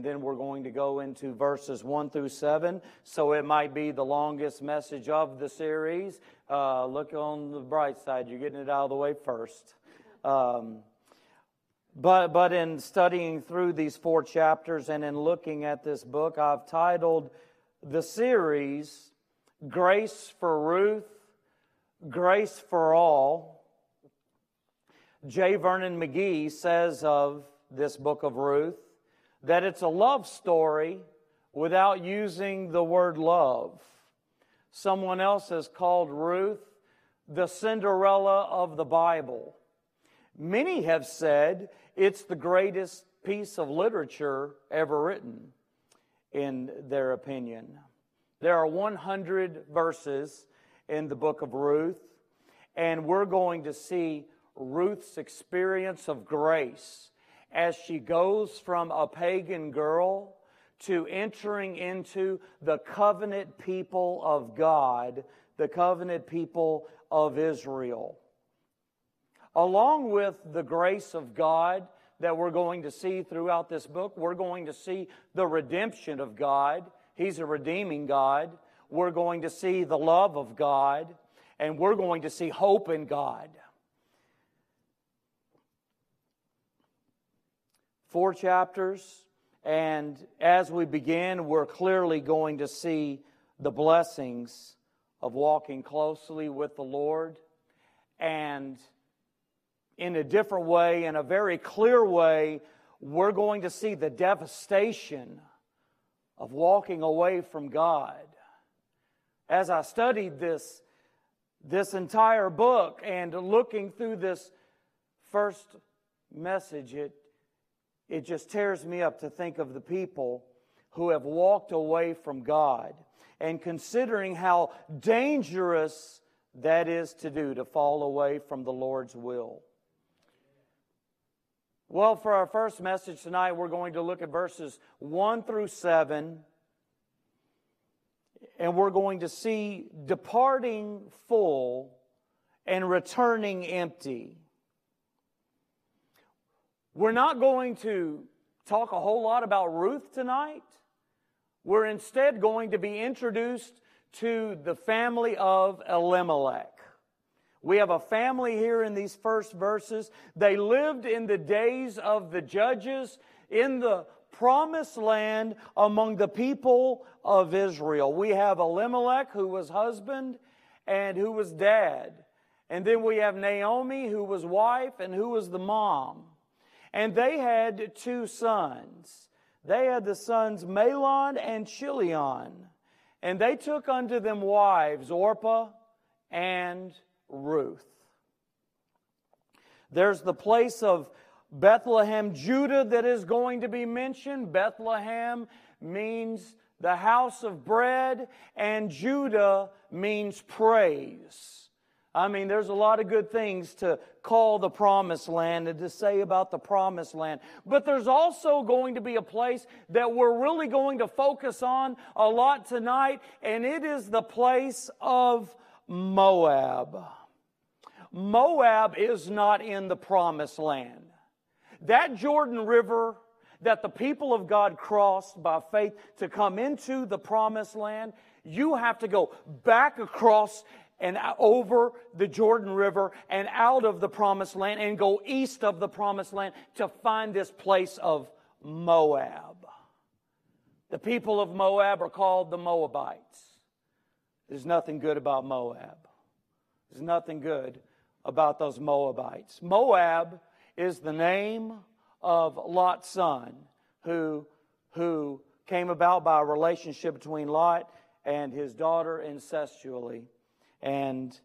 Then we're going to go into verses 1 through 7. So it might be the longest message of the series. Uh, look on the bright side, you're getting it out of the way first. Um, but, but in studying through these four chapters and in looking at this book, I've titled the series Grace for Ruth, Grace for All. J. Vernon McGee says of this book of Ruth that it's a love story without using the word love. Someone else has called Ruth the Cinderella of the Bible. Many have said it's the greatest piece of literature ever written, in their opinion. There are 100 verses in the book of Ruth, and we're going to see Ruth's experience of grace as she goes from a pagan girl to entering into the covenant people of God, the covenant people of Israel. Along with the grace of God that we're going to see throughout this book, we're going to see the redemption of God. He's a redeeming God. We're going to see the love of God, and we're going to see hope in God. Four chapters, and as we begin, we're clearly going to see the blessings of walking closely with the Lord. And in a different way, in a very clear way, we're going to see the devastation of walking away from God. As I studied this, this entire book and looking through this first message, it, it just tears me up to think of the people who have walked away from God and considering how dangerous that is to do to fall away from the Lord's will. Well, for our first message tonight, we're going to look at verses 1 through 7, and we're going to see departing full and returning empty. We're not going to talk a whole lot about Ruth tonight. We're instead going to be introduced to the family of Elimelech. We have a family here in these first verses. They lived in the days of the judges in the promised land among the people of Israel. We have Elimelech, who was husband and who was dad. And then we have Naomi, who was wife and who was the mom. And they had two sons. They had the sons Mahlon and Chilion. And they took unto them wives, Orpah and Ruth. There's the place of Bethlehem, Judah, that is going to be mentioned. Bethlehem means the house of bread, and Judah means praise. I mean, there's a lot of good things to call the promised land and to say about the promised land. But there's also going to be a place that we're really going to focus on a lot tonight, and it is the place of Moab. Moab is not in the promised land. That Jordan River that the people of God crossed by faith to come into the promised land, you have to go back across and over the Jordan River and out of the promised land and go east of the promised land to find this place of Moab. The people of Moab are called the Moabites. There's nothing good about Moab. There's nothing good about those Moabites. Moab is the name of Lot's son who, who came about by a relationship between Lot and his daughter incestually. And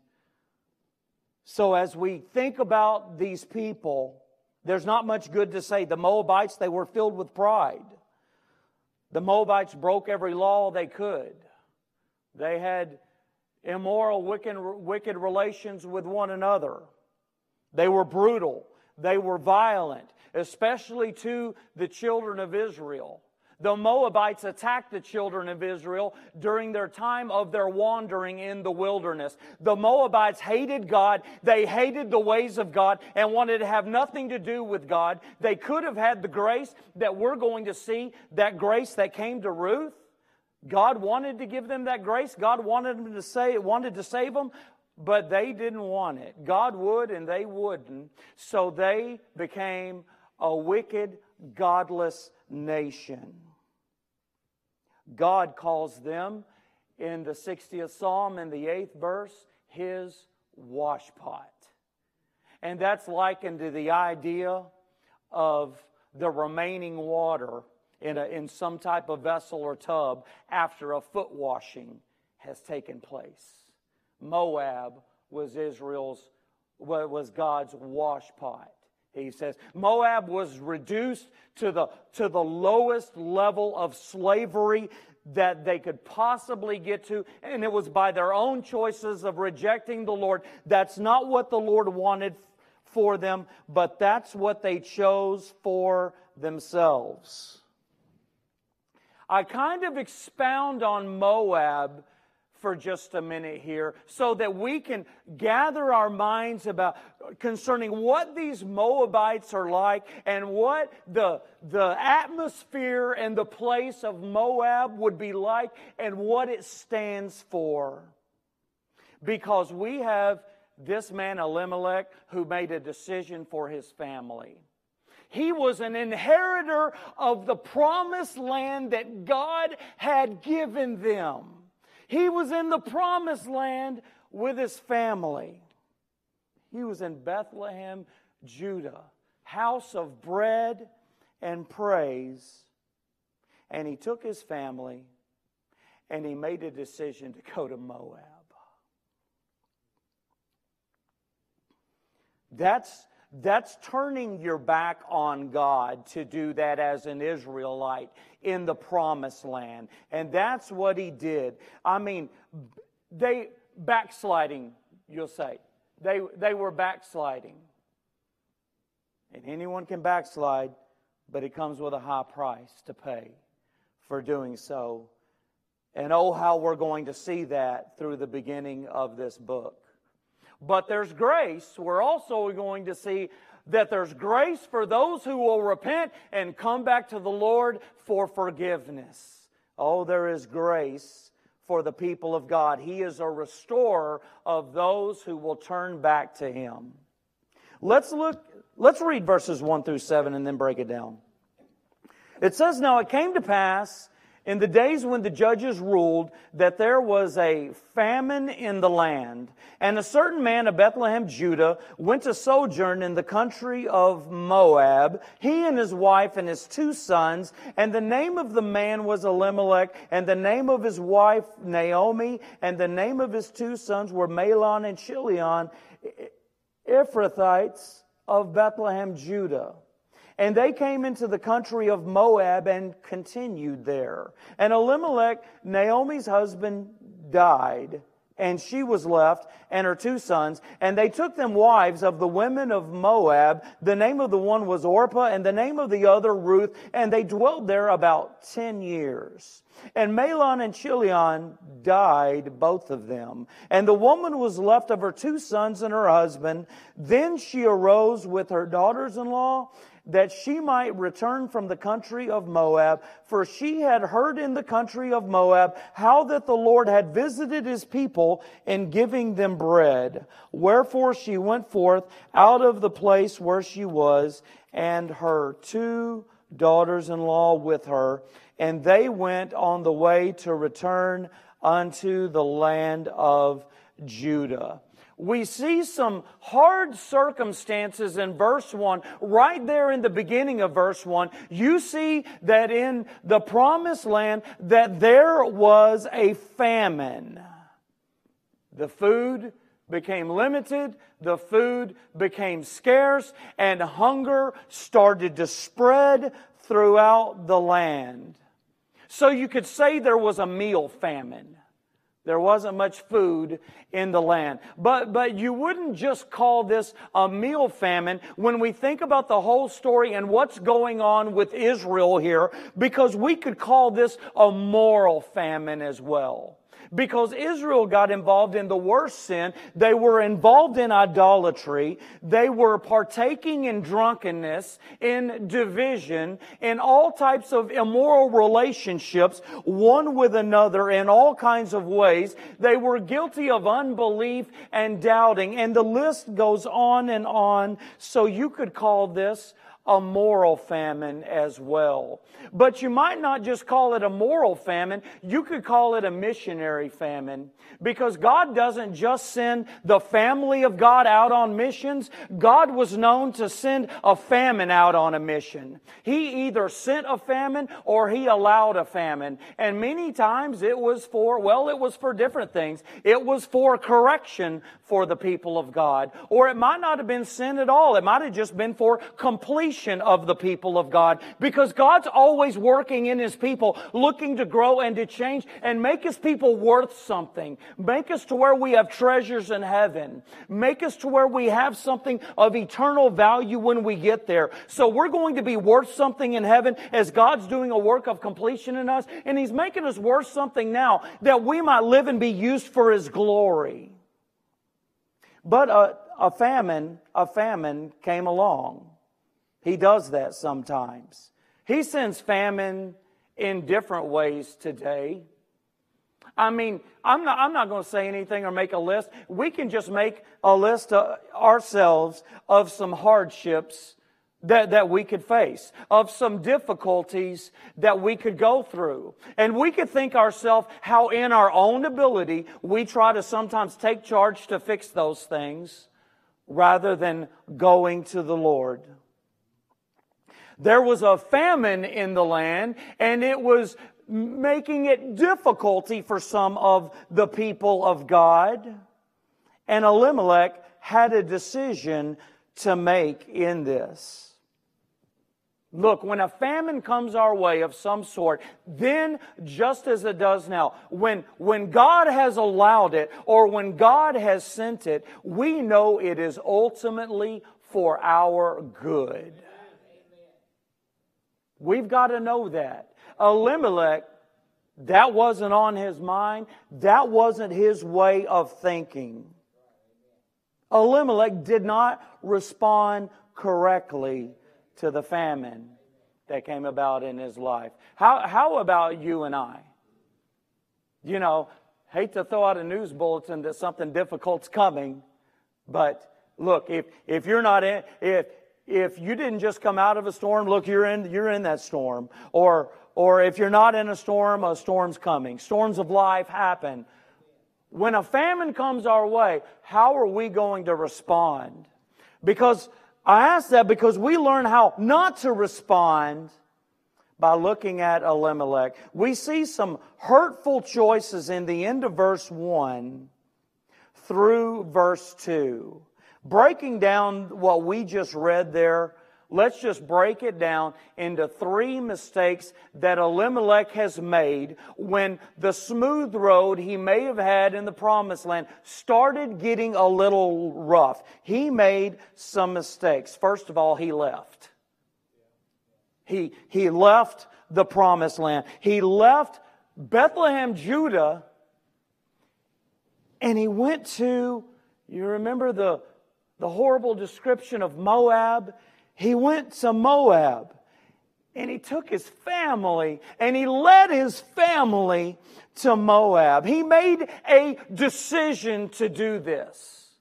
so, as we think about these people, there's not much good to say. The Moabites, they were filled with pride. The Moabites broke every law they could. They had immoral, wicked, wicked relations with one another. They were brutal. They were violent, especially to the children of Israel. The Moabites attacked the children of Israel during their time of their wandering in the wilderness. The Moabites hated God. They hated the ways of God and wanted to have nothing to do with God. They could have had the grace that we're going to see, that grace that came to Ruth. God wanted to give them that grace. God wanted them to say, wanted to save them, but they didn't want it. God would and they wouldn't. So they became a wicked, godless nation. God calls them in the 60th Psalm in the 8th verse his washpot. And that's likened to the idea of the remaining water in, a, in some type of vessel or tub after a foot washing has taken place. Moab was Israel's, was God's washpot. He says Moab was reduced to the, to the lowest level of slavery that they could possibly get to, and it was by their own choices of rejecting the Lord. That's not what the Lord wanted for them, but that's what they chose for themselves. I kind of expound on Moab for just a minute here so that we can gather our minds about concerning what these Moabites are like and what the, the atmosphere and the place of Moab would be like and what it stands for. Because we have this man Elimelech who made a decision for his family. He was an inheritor of the promised land that God had given them. He was in the promised land with his family. He was in Bethlehem, Judah, house of bread and praise. And he took his family and he made a decision to go to Moab. That's that's turning your back on God to do that as an Israelite in the promised land. And that's what he did. I mean, they backsliding, you'll say. They, they were backsliding. And anyone can backslide, but it comes with a high price to pay for doing so. And oh, how we're going to see that through the beginning of this book. But there's grace. We're also going to see that there's grace for those who will repent and come back to the Lord for forgiveness. Oh, there is grace for the people of God. He is a restorer of those who will turn back to Him. Let's look, let's read verses 1 through 7 and then break it down. It says, Now it came to pass in the days when the judges ruled, that there was a famine in the land, and a certain man of Bethlehem, Judah, went to sojourn in the country of Moab, he and his wife and his two sons, and the name of the man was Elimelech, and the name of his wife Naomi, and the name of his two sons were Mahlon and Chilion, Ephrathites of Bethlehem, Judah. And they came into the country of Moab and continued there. And Elimelech, Naomi's husband, died, and she was left, and her two sons. And they took them wives of the women of Moab. The name of the one was Orpah, and the name of the other Ruth. And they dwelt there about ten years. And Mahlon and Chilion died, both of them. And the woman was left of her two sons and her husband. Then she arose with her daughters in law that she might return from the country of Moab, for she had heard in the country of Moab how that the Lord had visited his people in giving them bread. Wherefore she went forth out of the place where she was, and her two daughters in law with her, and they went on the way to return unto the land of Judah we see some hard circumstances in verse 1. Right there in the beginning of verse 1, you see that in the promised land that there was a famine. The food became limited, the food became scarce, and hunger started to spread throughout the land. So you could say there was a meal famine There wasn't much food in the land. But, but you wouldn't just call this a meal famine when we think about the whole story and what's going on with Israel here, because we could call this a moral famine as well because Israel got involved in the worst sin. They were involved in idolatry. They were partaking in drunkenness, in division, in all types of immoral relationships, one with another in all kinds of ways. They were guilty of unbelief and doubting. And the list goes on and on. So you could call this a moral famine as well. But you might not just call it a moral famine, you could call it a missionary famine. Because God doesn't just send the family of God out on missions, God was known to send a famine out on a mission. He either sent a famine or He allowed a famine. And many times it was for, well, it was for different things. It was for correction for the people of God. Or it might not have been sent at all. It might have just been for completion of the people of God. Because God's always working in His people, looking to grow and to change and make His people worth something. Make us to where we have treasures in heaven. Make us to where we have something of eternal value when we get there. So we're going to be worth something in heaven as God's doing a work of completion in us. And He's making us worth something now that we might live and be used for His glory. But a, a famine, a famine came along. He does that sometimes. He sends famine in different ways today. I mean, I'm not, I'm not going to say anything or make a list. We can just make a list ourselves of some hardships that, that we could face, of some difficulties that we could go through. And we could think ourselves how in our own ability we try to sometimes take charge to fix those things rather than going to the Lord. There was a famine in the land and it was making it difficulty for some of the people of God. And Elimelech had a decision to make in this. Look, when a famine comes our way of some sort, then just as it does now, when, when God has allowed it or when God has sent it, we know it is ultimately for our good. We've got to know that. Elimelech, that wasn't on his mind. That wasn't his way of thinking. Elimelech did not respond correctly to the famine that came about in his life. How, how about you and I? You know, hate to throw out a news bulletin that something difficult's coming, but look, if, if you're not in, if, if you didn't just come out of a storm, look, you're in, you're in that storm. Or, or if you're not in a storm, a storm's coming. Storms of life happen. When a famine comes our way, how are we going to respond? Because I ask that because we learn how not to respond by looking at Elimelech. We see some hurtful choices in the end of verse 1 through verse 2. Breaking down what we just read there, let's just break it down into three mistakes that Elimelech has made when the smooth road he may have had in the promised land started getting a little rough. He made some mistakes. First of all, he left. He, he left the promised land. He left Bethlehem, Judah, and he went to, you remember the the horrible description of Moab, he went to Moab and he took his family and he led his family to Moab. He made a decision to do this.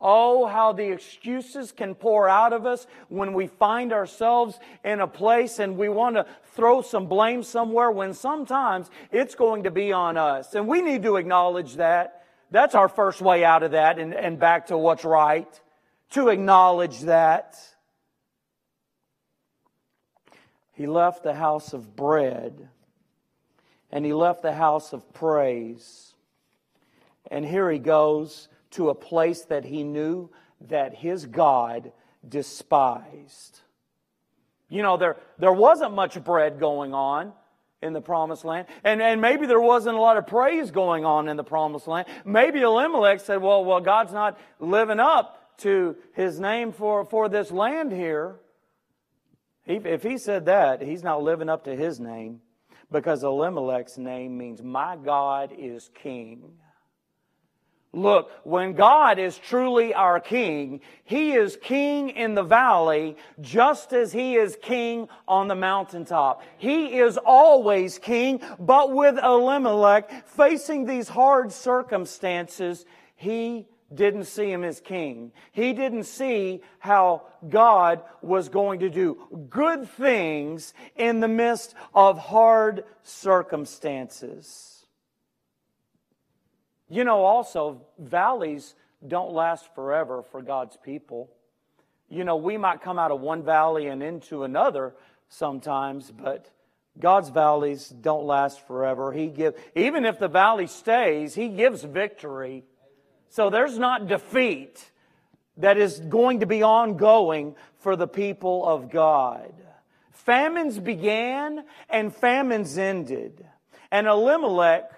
Oh, how the excuses can pour out of us when we find ourselves in a place and we want to throw some blame somewhere when sometimes it's going to be on us. And we need to acknowledge that. That's our first way out of that and, and back to what's right to acknowledge that. He left the house of bread and he left the house of praise. And here he goes to a place that he knew that his God despised. You know, there, there wasn't much bread going on in the promised land. And, and maybe there wasn't a lot of praise going on in the promised land. Maybe Elimelech said, well, well, God's not living up to his name for, for this land here. He, if he said that, he's not living up to his name because Elimelech's name means my God is king. Look, when God is truly our king, He is king in the valley just as He is king on the mountaintop. He is always king, but with Elimelech facing these hard circumstances, he didn't see him as king. He didn't see how God was going to do good things in the midst of hard circumstances. You know, also, valleys don't last forever for God's people. You know, we might come out of one valley and into another sometimes, but God's valleys don't last forever. He give, even if the valley stays, He gives victory so there's not defeat that is going to be ongoing for the people of God. Famines began and famines ended. And Elimelech,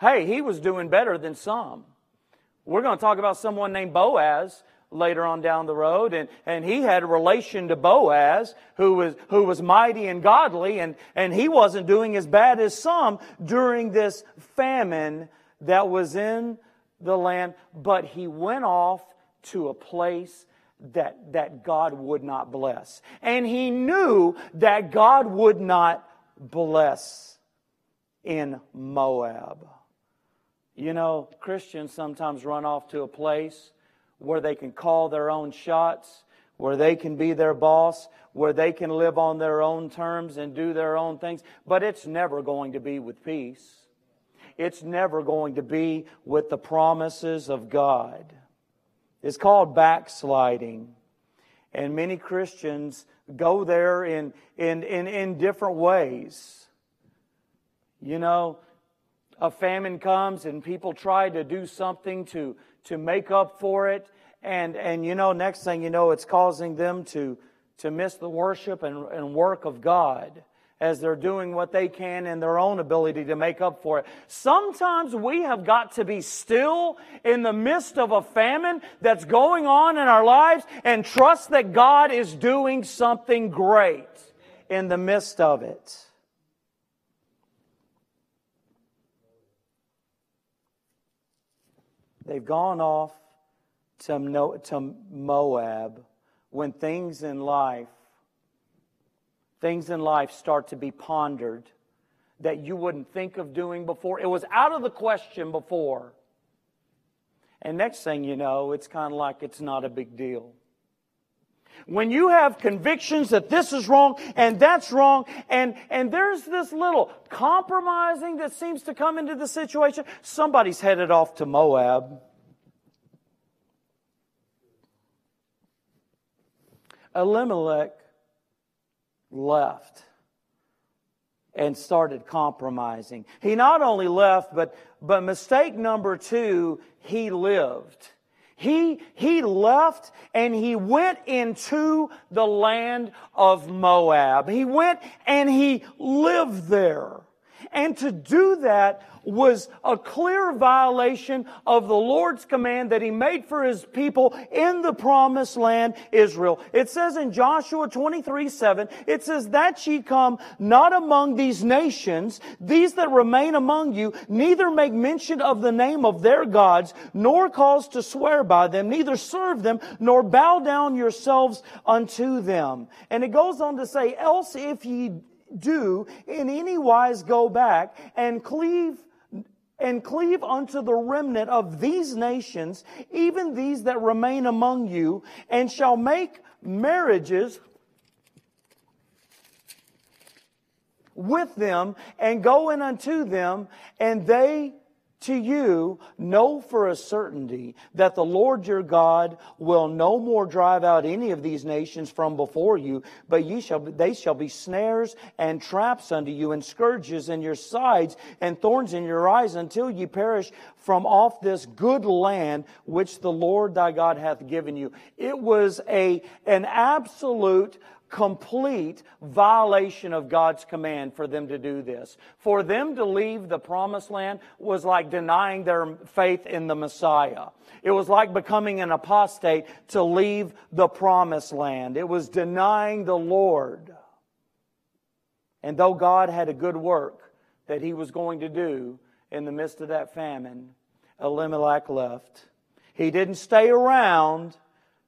hey, he was doing better than some. We're going to talk about someone named Boaz later on down the road, and, and he had a relation to Boaz, who was, who was mighty and godly, and, and he wasn't doing as bad as some during this famine that was in the land, but he went off to a place that, that God would not bless. And he knew that God would not bless in Moab. You know, Christians sometimes run off to a place where they can call their own shots, where they can be their boss, where they can live on their own terms and do their own things, but it's never going to be with peace it's never going to be with the promises of God. It's called backsliding. And many Christians go there in, in, in, in different ways. You know, a famine comes and people try to do something to, to make up for it. And, and you know, next thing you know, it's causing them to, to miss the worship and, and work of God as they're doing what they can in their own ability to make up for it. Sometimes we have got to be still in the midst of a famine that's going on in our lives and trust that God is doing something great in the midst of it. They've gone off to Moab when things in life things in life start to be pondered that you wouldn't think of doing before. It was out of the question before. And next thing you know, it's kind of like it's not a big deal. When you have convictions that this is wrong and that's wrong, and, and there's this little compromising that seems to come into the situation, somebody's headed off to Moab. Elimelech left and started compromising. He not only left, but, but mistake number two, he lived. He, he left and he went into the land of Moab. He went and he lived there. And to do that was a clear violation of the Lord's command that He made for His people in the promised land, Israel. It says in Joshua 23, 7, it says, that ye come not among these nations, these that remain among you, neither make mention of the name of their gods, nor cause to swear by them, neither serve them, nor bow down yourselves unto them. And it goes on to say, else if ye do in any wise go back and cleave and cleave unto the remnant of these nations, even these that remain among you, and shall make marriages with them and go in unto them, and they to you, know for a certainty that the Lord your God will no more drive out any of these nations from before you, but ye shall, they shall be snares and traps unto you, and scourges in your sides, and thorns in your eyes, until ye perish from off this good land which the Lord thy God hath given you. It was a, an absolute complete violation of God's command for them to do this. For them to leave the promised land was like denying their faith in the Messiah. It was like becoming an apostate to leave the promised land. It was denying the Lord. And though God had a good work that he was going to do in the midst of that famine, Elimelech left. He didn't stay around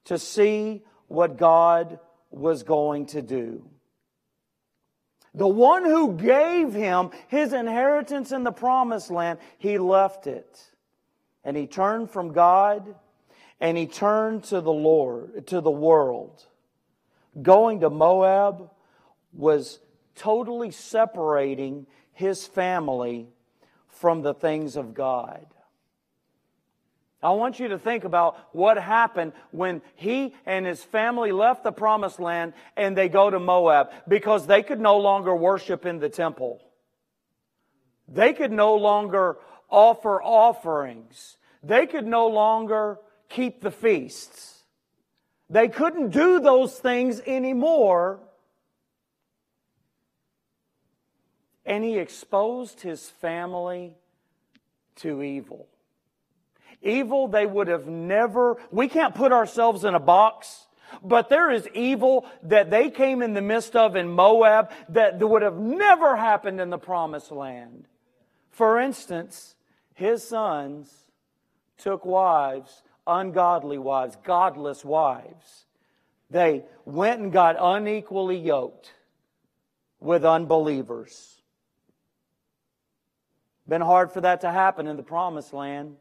to see what God was going to do. The one who gave him his inheritance in the promised land, he left it. And he turned from God and he turned to the Lord, to the world. Going to Moab was totally separating his family from the things of God. I want you to think about what happened when he and his family left the promised land and they go to Moab because they could no longer worship in the temple. They could no longer offer offerings. They could no longer keep the feasts. They couldn't do those things anymore. And he exposed his family to evil. Evil they would have never, we can't put ourselves in a box, but there is evil that they came in the midst of in Moab that would have never happened in the promised land. For instance, his sons took wives, ungodly wives, godless wives. They went and got unequally yoked with unbelievers. Been hard for that to happen in the promised land.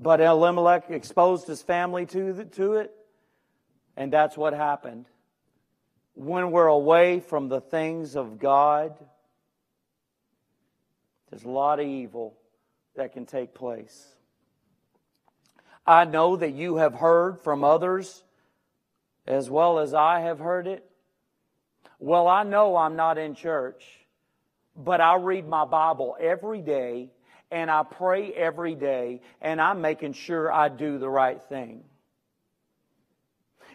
But Elimelech exposed his family to, the, to it, and that's what happened. When we're away from the things of God, there's a lot of evil that can take place. I know that you have heard from others as well as I have heard it. Well, I know I'm not in church, but I read my Bible every day and I pray every day and I'm making sure I do the right thing.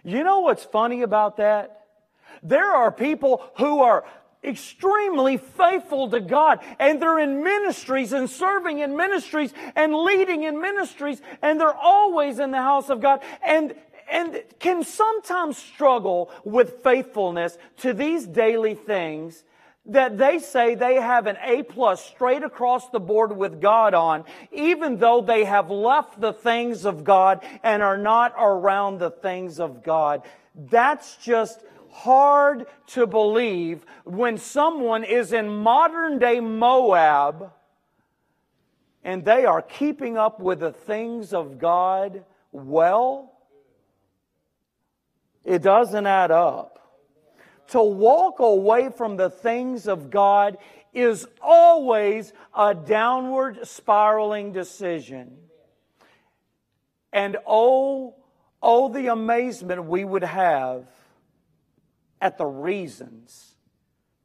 You know what's funny about that? There are people who are extremely faithful to God and they're in ministries and serving in ministries and leading in ministries and they're always in the house of God and and can sometimes struggle with faithfulness to these daily things that they say they have an A plus straight across the board with God on, even though they have left the things of God and are not around the things of God. That's just hard to believe when someone is in modern day Moab and they are keeping up with the things of God well. It doesn't add up to walk away from the things of God is always a downward spiraling decision. And oh, oh, the amazement we would have at the reasons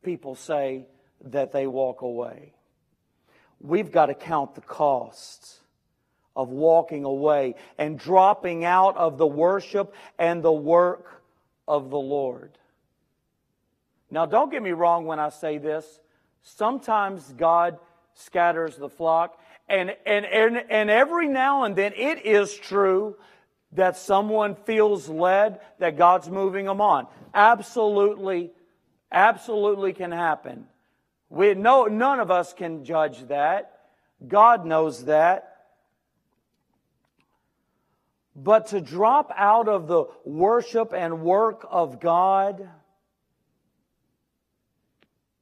people say that they walk away. We've got to count the costs of walking away and dropping out of the worship and the work of the Lord. Now, don't get me wrong when I say this. Sometimes God scatters the flock, and, and, and, and every now and then it is true that someone feels led that God's moving them on. Absolutely, absolutely can happen. We, no, none of us can judge that. God knows that. But to drop out of the worship and work of God,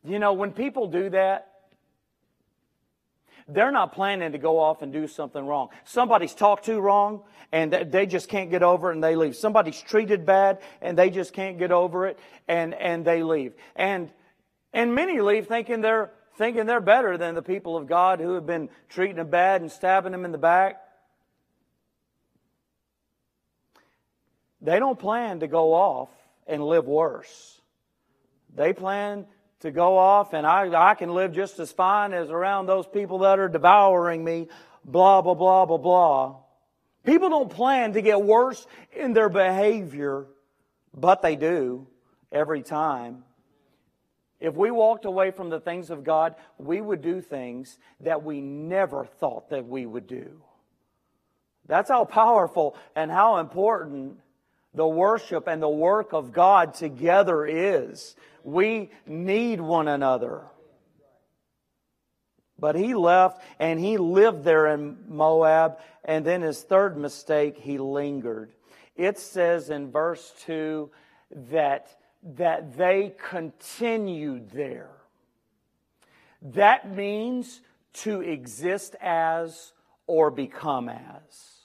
you know, when people do that, they're not planning to go off and do something wrong. Somebody's talked to wrong and they just can't get over it and they leave. Somebody's treated bad and they just can't get over it and, and they leave. And, and many leave thinking they're, thinking they're better than the people of God who have been treating them bad and stabbing them in the back. They don't plan to go off and live worse. They plan to go off and I, I can live just as fine as around those people that are devouring me, blah, blah, blah, blah, blah. People don't plan to get worse in their behavior, but they do. every time. If we walked away from the things of God, we would do things that we never thought that we would do. That's how powerful and how important the worship and the work of God together is. We need one another. But he left and he lived there in Moab. And then his third mistake, he lingered. It says in verse 2 that that they continued there. That means to exist as or become as.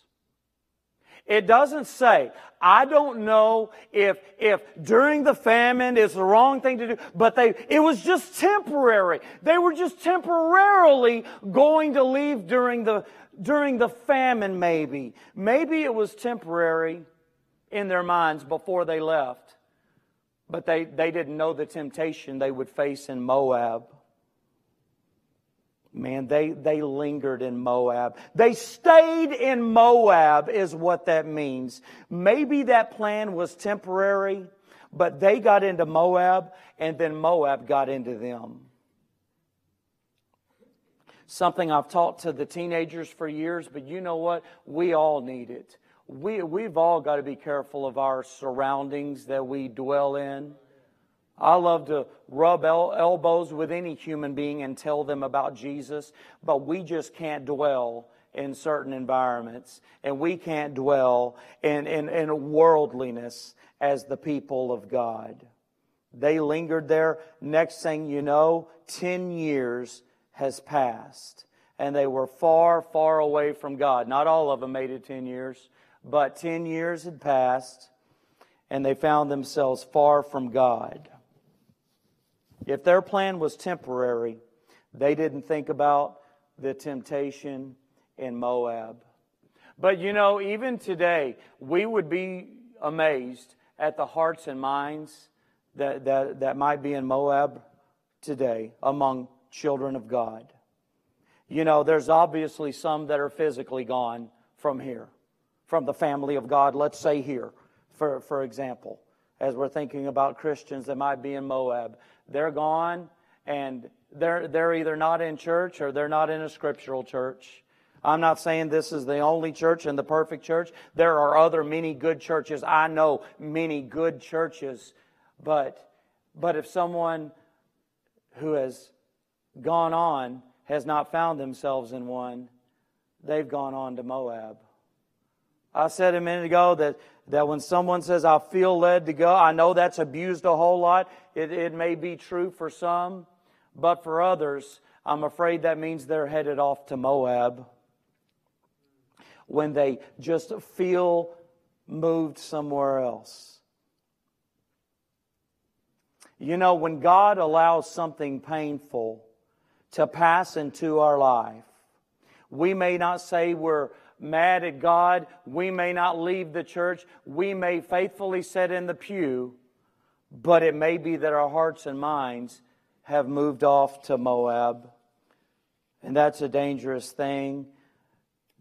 It doesn't say, I don't know if, if during the famine is the wrong thing to do, but they, it was just temporary. They were just temporarily going to leave during the, during the famine maybe. Maybe it was temporary in their minds before they left. But they, they didn't know the temptation they would face in Moab. Man, they, they lingered in Moab. They stayed in Moab, is what that means. Maybe that plan was temporary, but they got into Moab, and then Moab got into them. Something I've taught to the teenagers for years, but you know what? We all need it we, we've all got to be careful of our surroundings that we dwell in. I love to rub el- elbows with any human being and tell them about Jesus, but we just can't dwell in certain environments, and we can't dwell in, in, in worldliness as the people of God. They lingered there. Next thing you know, 10 years has passed, and they were far, far away from God. Not all of them made it 10 years. But 10 years had passed, and they found themselves far from God. If their plan was temporary, they didn't think about the temptation in Moab. But you know, even today, we would be amazed at the hearts and minds that, that, that might be in Moab today among children of God. You know, there's obviously some that are physically gone from here from the family of God, let's say here, for, for example, as we're thinking about Christians that might be in Moab. They're gone and they're, they're either not in church or they're not in a scriptural church. I'm not saying this is the only church and the perfect church. There are other many good churches. I know many good churches. But, but if someone who has gone on has not found themselves in one, they've gone on to Moab. I said a minute ago that, that when someone says, I feel led to go, I know that's abused a whole lot. It, it may be true for some, but for others, I'm afraid that means they're headed off to Moab when they just feel moved somewhere else. You know, when God allows something painful to pass into our life, we may not say we're mad at God. We may not leave the church. We may faithfully sit in the pew, but it may be that our hearts and minds have moved off to Moab. And that's a dangerous thing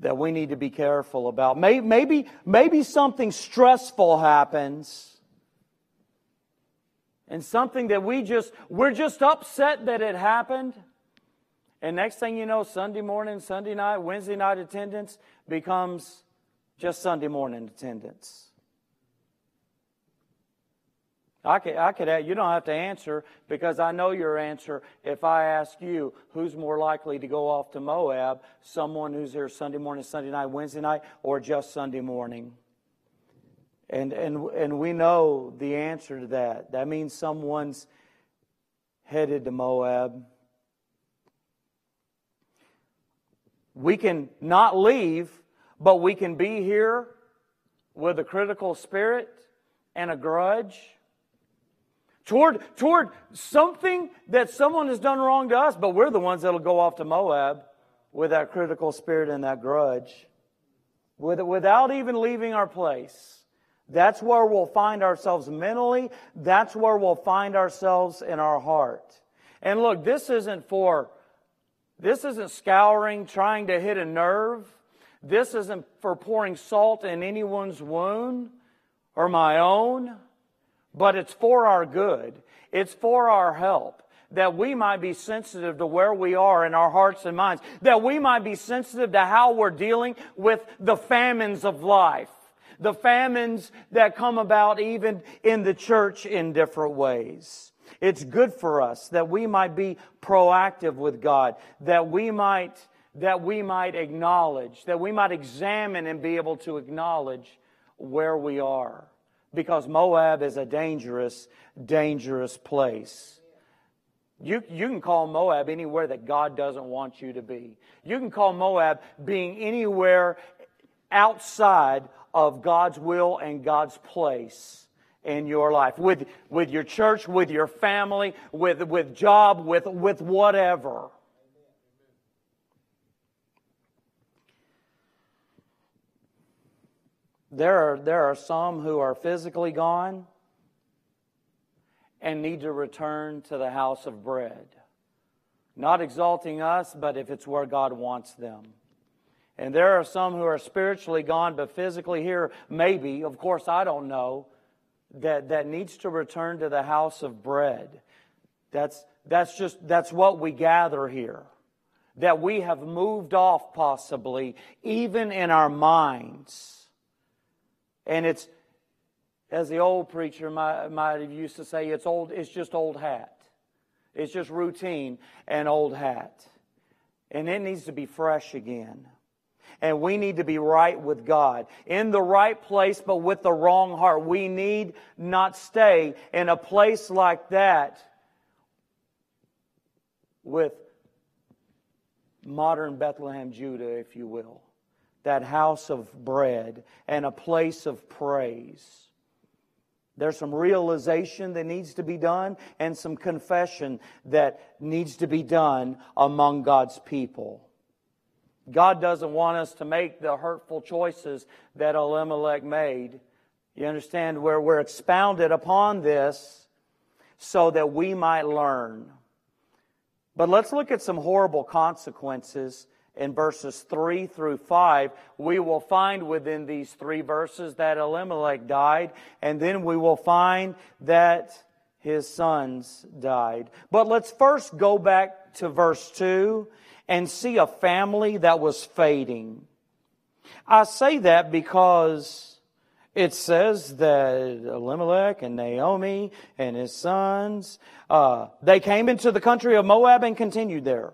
that we need to be careful about. Maybe, maybe something stressful happens. And something that we just, we're just upset that it happened. And next thing you know, Sunday morning, Sunday night, Wednesday night attendance becomes just Sunday morning attendance. I could, I could, you don't have to answer because I know your answer. If I ask you who's more likely to go off to Moab, someone who's here Sunday morning, Sunday night, Wednesday night, or just Sunday morning. And, and, and we know the answer to that. That means someone's headed to Moab. We can not leave, but we can be here with a critical spirit and a grudge toward, toward something that someone has done wrong to us, but we're the ones that'll go off to Moab with that critical spirit and that grudge with, without even leaving our place. That's where we'll find ourselves mentally. That's where we'll find ourselves in our heart. And look, this isn't for this isn't scouring, trying to hit a nerve. This isn't for pouring salt in anyone's wound or my own. but it's for our good. It's for our help. That we might be sensitive to where we are in our hearts and minds. That we might be sensitive to how we're dealing with the famines of life. The famines that come about even in the church in different ways. It's good for us that we might be proactive with God, that we might, that we might acknowledge, that we might examine and be able to acknowledge where we are. Because Moab is a dangerous, dangerous place. You, you can call Moab anywhere that God doesn't want you to be. You can call Moab being anywhere outside of God's will and God's place in your life, with, with your church, with your family, with, with job, with, with whatever. There are, there are some who are physically gone and need to return to the house of bread. Not exalting us, but if it's where God wants them. And there are some who are spiritually gone, but physically here, maybe, of course, I don't know, that, that needs to return to the house of bread. That's, that's just, that's what we gather here. That we have moved off possibly, even in our minds. And it's, as the old preacher might, might have used to say, it's old, it's just old hat. It's just routine and old hat. And it needs to be fresh again and we need to be right with God. In the right place, but with the wrong heart. We need not stay in a place like that with modern Bethlehem, Judah, if you will. That house of bread and a place of praise. There's some realization that needs to be done and some confession that needs to be done among God's people. God doesn't want us to make the hurtful choices that Elimelech made. You understand where we're expounded upon this so that we might learn. But let's look at some horrible consequences in verses 3 through 5. We will find within these three verses that Elimelech died, and then we will find that his sons died. But let's first go back to verse 2 and see a family that was fading. I say that because it says that Elimelech and Naomi and his sons, uh, they came into the country of Moab and continued there.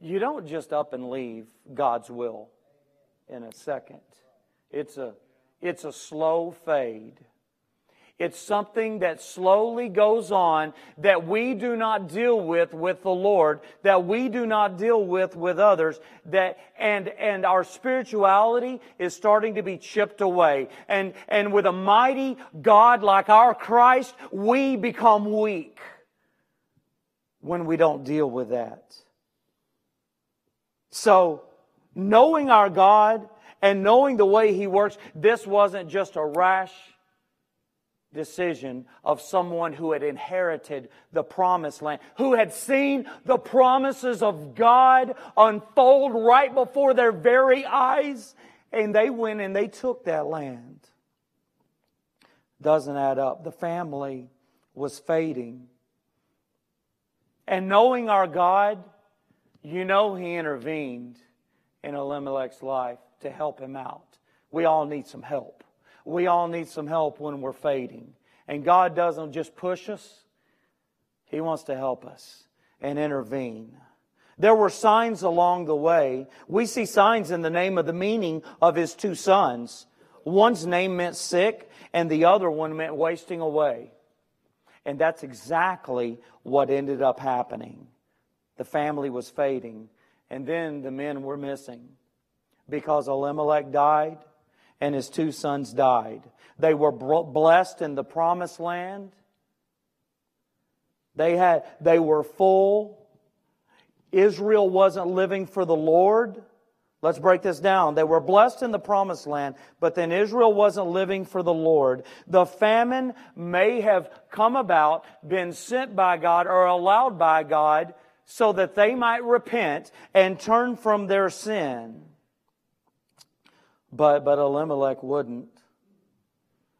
You don't just up and leave God's will in a second. It's a, it's a slow fade. It's something that slowly goes on that we do not deal with with the Lord, that we do not deal with with others, that, and, and our spirituality is starting to be chipped away. And, and with a mighty God like our Christ, we become weak when we don't deal with that. So, knowing our God and knowing the way He works, this wasn't just a rash decision of someone who had inherited the promised land, who had seen the promises of God unfold right before their very eyes, and they went and they took that land. Doesn't add up. The family was fading. And knowing our God, you know He intervened in Elimelech's life to help him out. We all need some help we all need some help when we're fading. And God doesn't just push us, He wants to help us and intervene. There were signs along the way. We see signs in the name of the meaning of his two sons. One's name meant sick, and the other one meant wasting away. And that's exactly what ended up happening. The family was fading, and then the men were missing because Elimelech died and his two sons died. They were blessed in the promised land. They had, they were full. Israel wasn't living for the Lord. Let's break this down. They were blessed in the promised land, but then Israel wasn't living for the Lord. The famine may have come about, been sent by God or allowed by God so that they might repent and turn from their sin. But, but Elimelech wouldn't.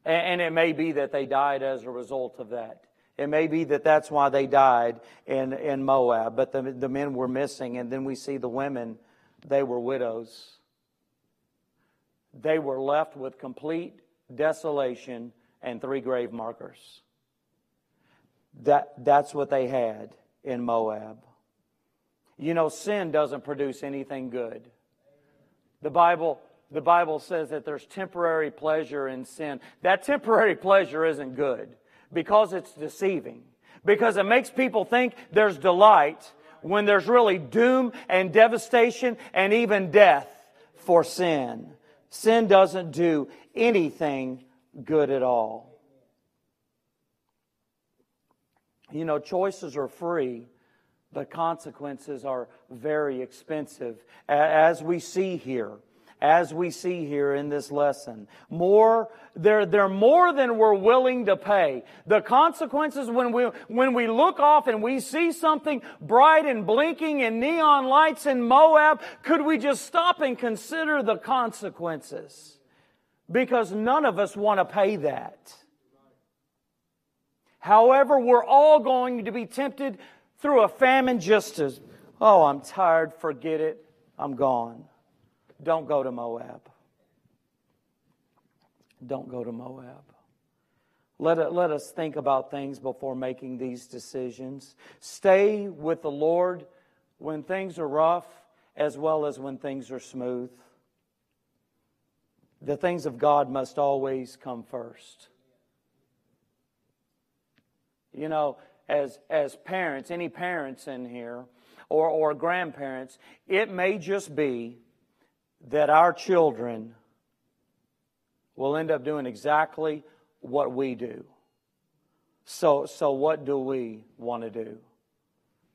And it may be that they died as a result of that. It may be that that's why they died in, in Moab, but the, the men were missing. And then we see the women, they were widows. They were left with complete desolation and three grave markers. That, that's what they had in Moab. You know, sin doesn't produce anything good. The Bible, the Bible says that there's temporary pleasure in sin. That temporary pleasure isn't good because it's deceiving. Because it makes people think there's delight when there's really doom and devastation and even death for sin. Sin doesn't do anything good at all. You know, choices are free, but consequences are very expensive, as we see here as we see here in this lesson. More, they're, they're more than we're willing to pay. The consequences when we, when we look off and we see something bright and blinking and neon lights in Moab, could we just stop and consider the consequences? Because none of us want to pay that. However, we're all going to be tempted through a famine just as, oh, I'm tired, forget it, I'm gone. Don't go to Moab. Don't go to Moab. Let, it, let us think about things before making these decisions. Stay with the Lord when things are rough as well as when things are smooth. The things of God must always come first. You know, as, as parents, any parents in here, or, or grandparents, it may just be that our children will end up doing exactly what we do. So, so what do we want to do?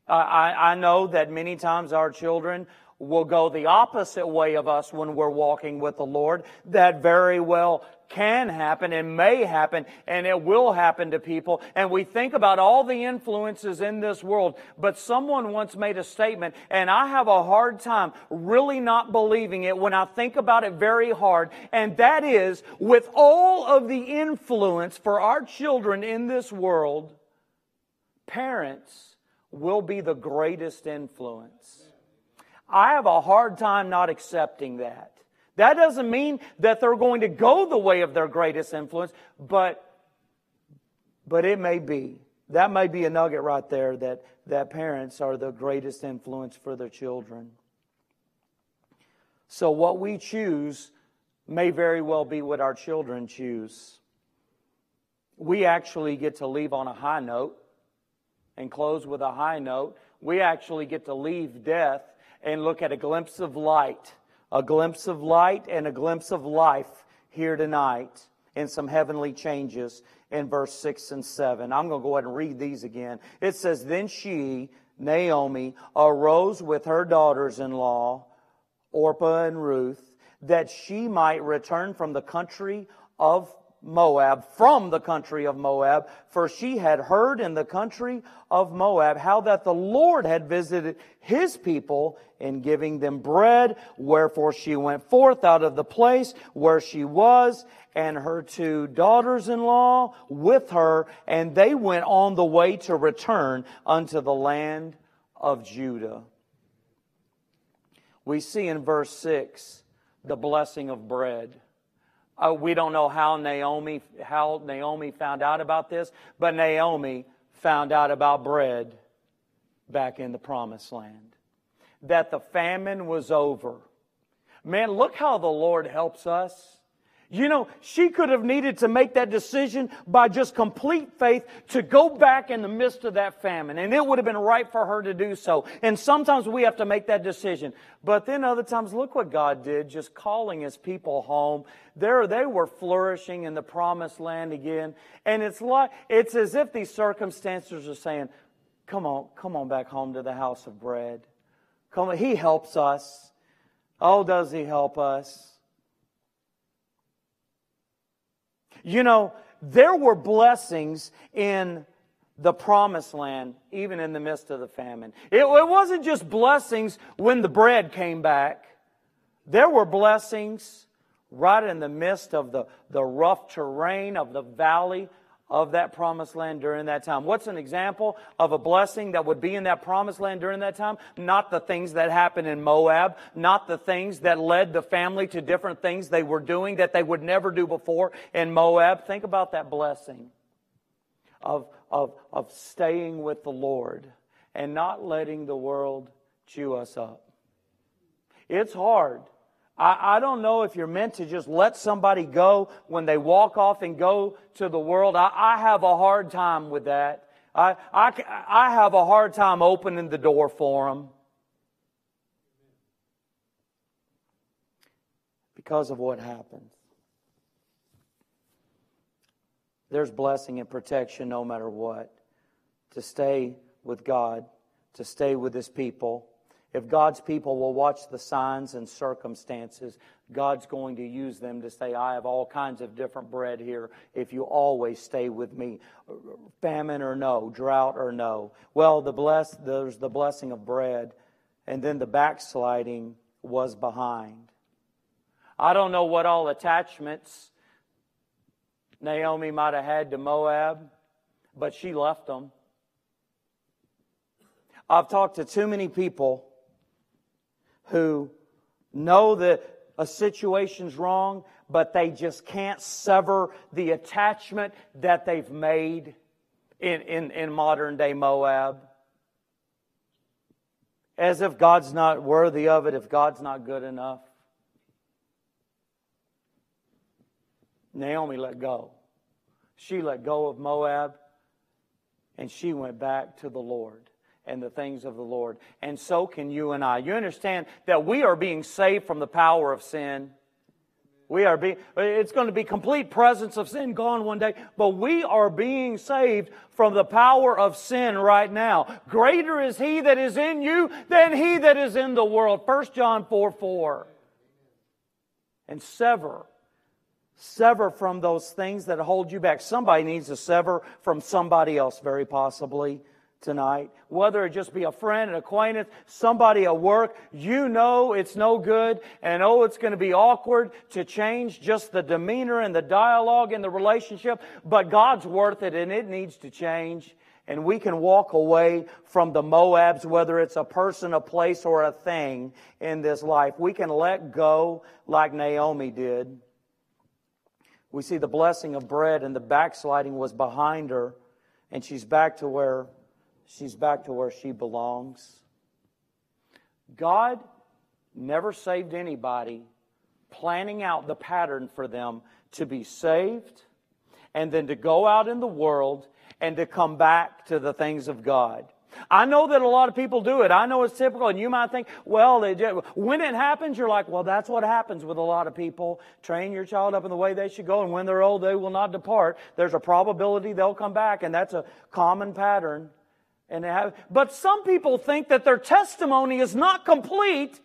I, I know that many times our children will go the opposite way of us when we're walking with the Lord. That very well can happen and may happen and it will happen to people. And we think about all the influences in this world. But someone once made a statement and I have a hard time really not believing it when I think about it very hard. And that is with all of the influence for our children in this world, parents will be the greatest influence. I have a hard time not accepting that. That doesn't mean that they're going to go the way of their greatest influence, but, but it may be. That may be a nugget right there that, that parents are the greatest influence for their children. So, what we choose may very well be what our children choose. We actually get to leave on a high note and close with a high note. We actually get to leave death and look at a glimpse of light a glimpse of light and a glimpse of life here tonight in some heavenly changes in verse 6 and 7. I'm going to go ahead and read these again. It says, Then she, Naomi, arose with her daughters in law, Orpah and Ruth, that she might return from the country of Moab, from the country of Moab, for she had heard in the country of Moab how that the Lord had visited his people in giving them bread. Wherefore she went forth out of the place where she was, and her two daughters in law with her, and they went on the way to return unto the land of Judah. We see in verse 6 the blessing of bread. Uh, we don't know how Naomi how Naomi found out about this, but Naomi found out about bread back in the promised land. That the famine was over. Man, look how the Lord helps us. You know, she could have needed to make that decision by just complete faith to go back in the midst of that famine. And it would have been right for her to do so. And sometimes we have to make that decision. But then other times, look what God did, just calling his people home. There, they were flourishing in the promised land again. And it's like, it's as if these circumstances are saying, come on, come on back home to the house of bread. Come on, he helps us. Oh, does he help us? You know, there were blessings in the promised land, even in the midst of the famine. It, it, wasn't just blessings when the bread came back. There were blessings right in the midst of the, the rough terrain of the valley of that promised land during that time. What's an example of a blessing that would be in that promised land during that time? Not the things that happened in Moab, not the things that led the family to different things they were doing that they would never do before in Moab. Think about that blessing of, of, of staying with the Lord and not letting the world chew us up. It's hard. I, I don't know if you're meant to just let somebody go when they walk off and go to the world. I, I have a hard time with that. I, I, I have a hard time opening the door for them. Because of what happens. There's blessing and protection no matter what. To stay with God, to stay with His people if God's people will watch the signs and circumstances, God's going to use them to say, I have all kinds of different bread here if you always stay with me. Famine or no, drought or no. Well, the bless, there's the blessing of bread, and then the backsliding was behind. I don't know what all attachments Naomi might have had to Moab, but she left them. I've talked to too many people who know that a situation's wrong, but they just can't sever the attachment that they've made in, in, in modern day Moab. As if God's not worthy of it, if God's not good enough. Naomi let go. She let go of Moab and she went back to the Lord and the things of the Lord. And so can you and I. You understand that we are being saved from the power of sin. We are being, it's going to be complete presence of sin gone one day, but we are being saved from the power of sin right now. Greater is He that is in you than He that is in the world. 1 John 4 4. And sever. Sever from those things that hold you back. Somebody needs to sever from somebody else, very possibly tonight, whether it just be a friend, an acquaintance, somebody at work, you know it's no good and oh, it's going to be awkward to change just the demeanor and the dialogue in the relationship, but God's worth it and it needs to change. And we can walk away from the Moabs, whether it's a person, a place, or a thing in this life. We can let go like Naomi did. We see the blessing of bread and the backsliding was behind her, and she's back to where she's back to where she belongs. God never saved anybody planning out the pattern for them to be saved and then to go out in the world and to come back to the things of God. I know that a lot of people do it. I know it's typical, and you might think, well, when it happens, you're like, well, that's what happens with a lot of people. Train your child up in the way they should go, and when they're old, they will not depart. There's a probability they'll come back, and that's a common pattern and have, but some people think that their testimony is not complete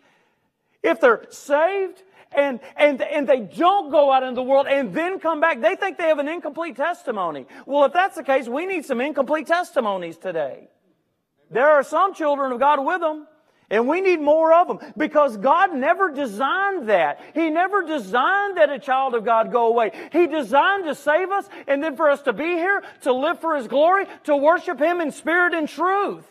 if they're saved and, and, and they don't go out in the world and then come back. They think they have an incomplete testimony. Well, if that's the case, we need some incomplete testimonies today. There are some children of God with them. And we need more of them because God never designed that. He never designed that a child of God go away. He designed to save us and then for us to be here, to live for His glory, to worship Him in spirit and truth.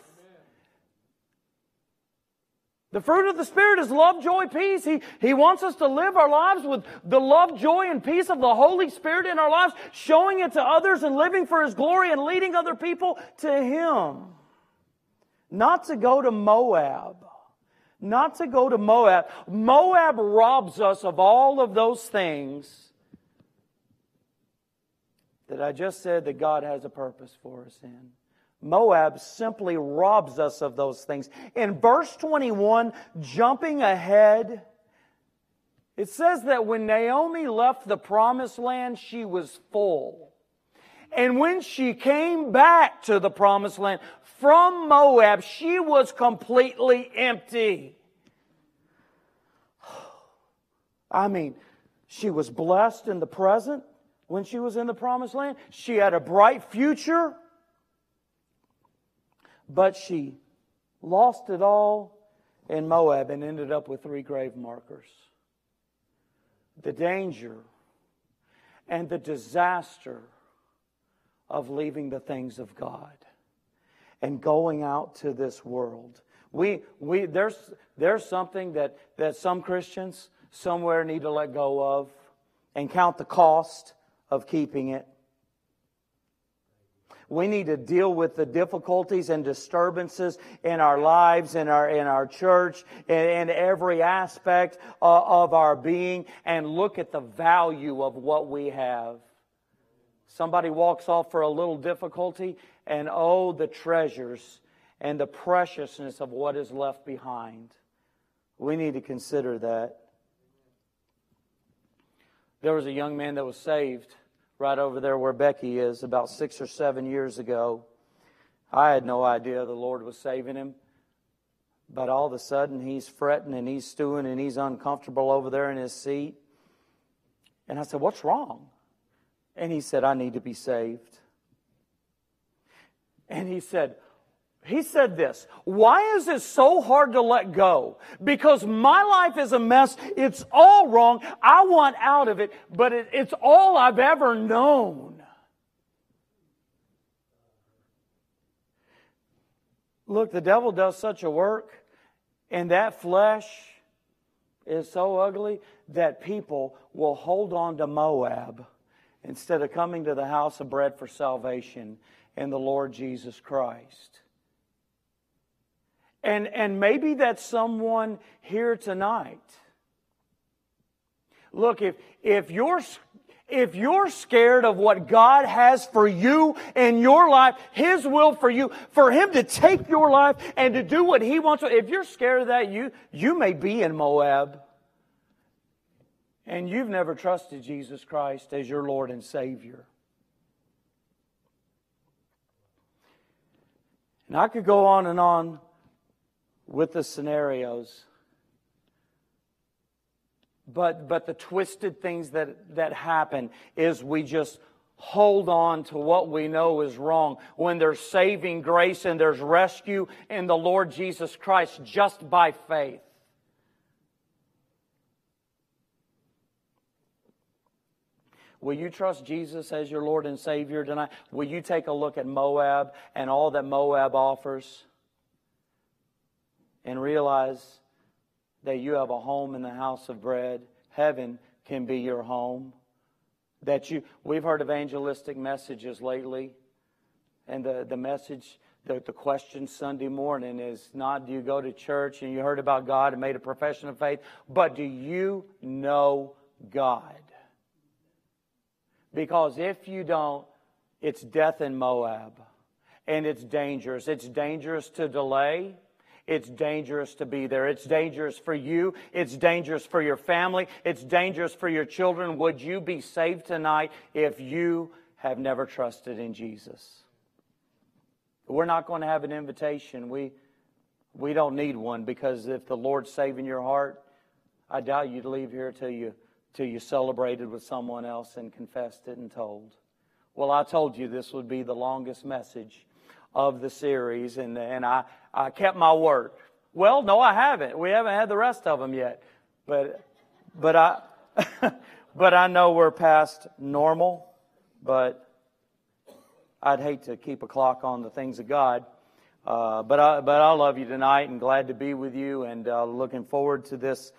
The fruit of the Spirit is love, joy, peace. He, he wants us to live our lives with the love, joy, and peace of the Holy Spirit in our lives, showing it to others and living for His glory and leading other people to Him. Not to go to Moab not to go to Moab. Moab robs us of all of those things that I just said that God has a purpose for us in. Moab simply robs us of those things. In verse 21, jumping ahead, it says that when Naomi left the promised land, she was full. And when she came back to the promised land from Moab, she was completely empty. I mean, she was blessed in the present when she was in the promised land. She had a bright future, but she lost it all in Moab and ended up with three grave markers. the danger and the disaster of leaving the things of God and going out to this world. We, we, there's, there's something that, that some Christians somewhere need to let go of and count the cost of keeping it. We need to deal with the difficulties and disturbances in our lives, in our, in our church, in, in every aspect of, of our being, and look at the value of what we have. Somebody walks off for a little difficulty, and oh, the treasures and the preciousness of what is left behind. We need to consider that. There was a young man that was saved right over there where Becky is about six or seven years ago. I had no idea the Lord was saving him. But all of a sudden, he's fretting and he's stewing and he's uncomfortable over there in his seat. And I said, What's wrong? And he said, I need to be saved. And he said, he said this, why is it so hard to let go? Because my life is a mess. It's all wrong. I want out of it, but it, it's all I've ever known. Look, the devil does such a work, and that flesh is so ugly that people will hold on to Moab instead of coming to the house of bread for salvation in the Lord Jesus Christ. And, and maybe that's someone here tonight. Look, if, if you're, if you're scared of what God has for you in your life, His will for you, for Him to take your life and to do what He wants, if you're scared of that, you, you may be in Moab. And you've never trusted Jesus Christ as your Lord and Savior. And I could go on and on with the scenarios. But, but the twisted things that, that happen is we just hold on to what we know is wrong when there's saving grace and there's rescue in the Lord Jesus Christ just by faith. Will you trust Jesus as your Lord and Savior tonight? Will you take a look at Moab and all that Moab offers? and realize that you have a home in the house of bread. Heaven can be your home. That you, we've heard evangelistic messages lately, and the, the message, the, the question Sunday morning is not do you go to church and you heard about God and made a profession of faith, but do you know God? Because if you don't, it's death in Moab. And it's dangerous. It's dangerous to delay. It's dangerous to be there. It's dangerous for you. It's dangerous for your family. It's dangerous for your children. Would you be saved tonight if you have never trusted in Jesus? We're not going to have an invitation. We, we don't need one because if the Lord's saving your heart, I doubt you'd leave here till you, till you celebrated with someone else and confessed it and told. Well, I told you this would be the longest message of the series, and, and I, I kept my word. Well, no, I haven't. We haven't had the rest of them yet. But, but I, but I know we're past normal, but I'd hate to keep a clock on the things of God. Uh, but I, but I love you tonight and glad to be with you and uh, looking forward to this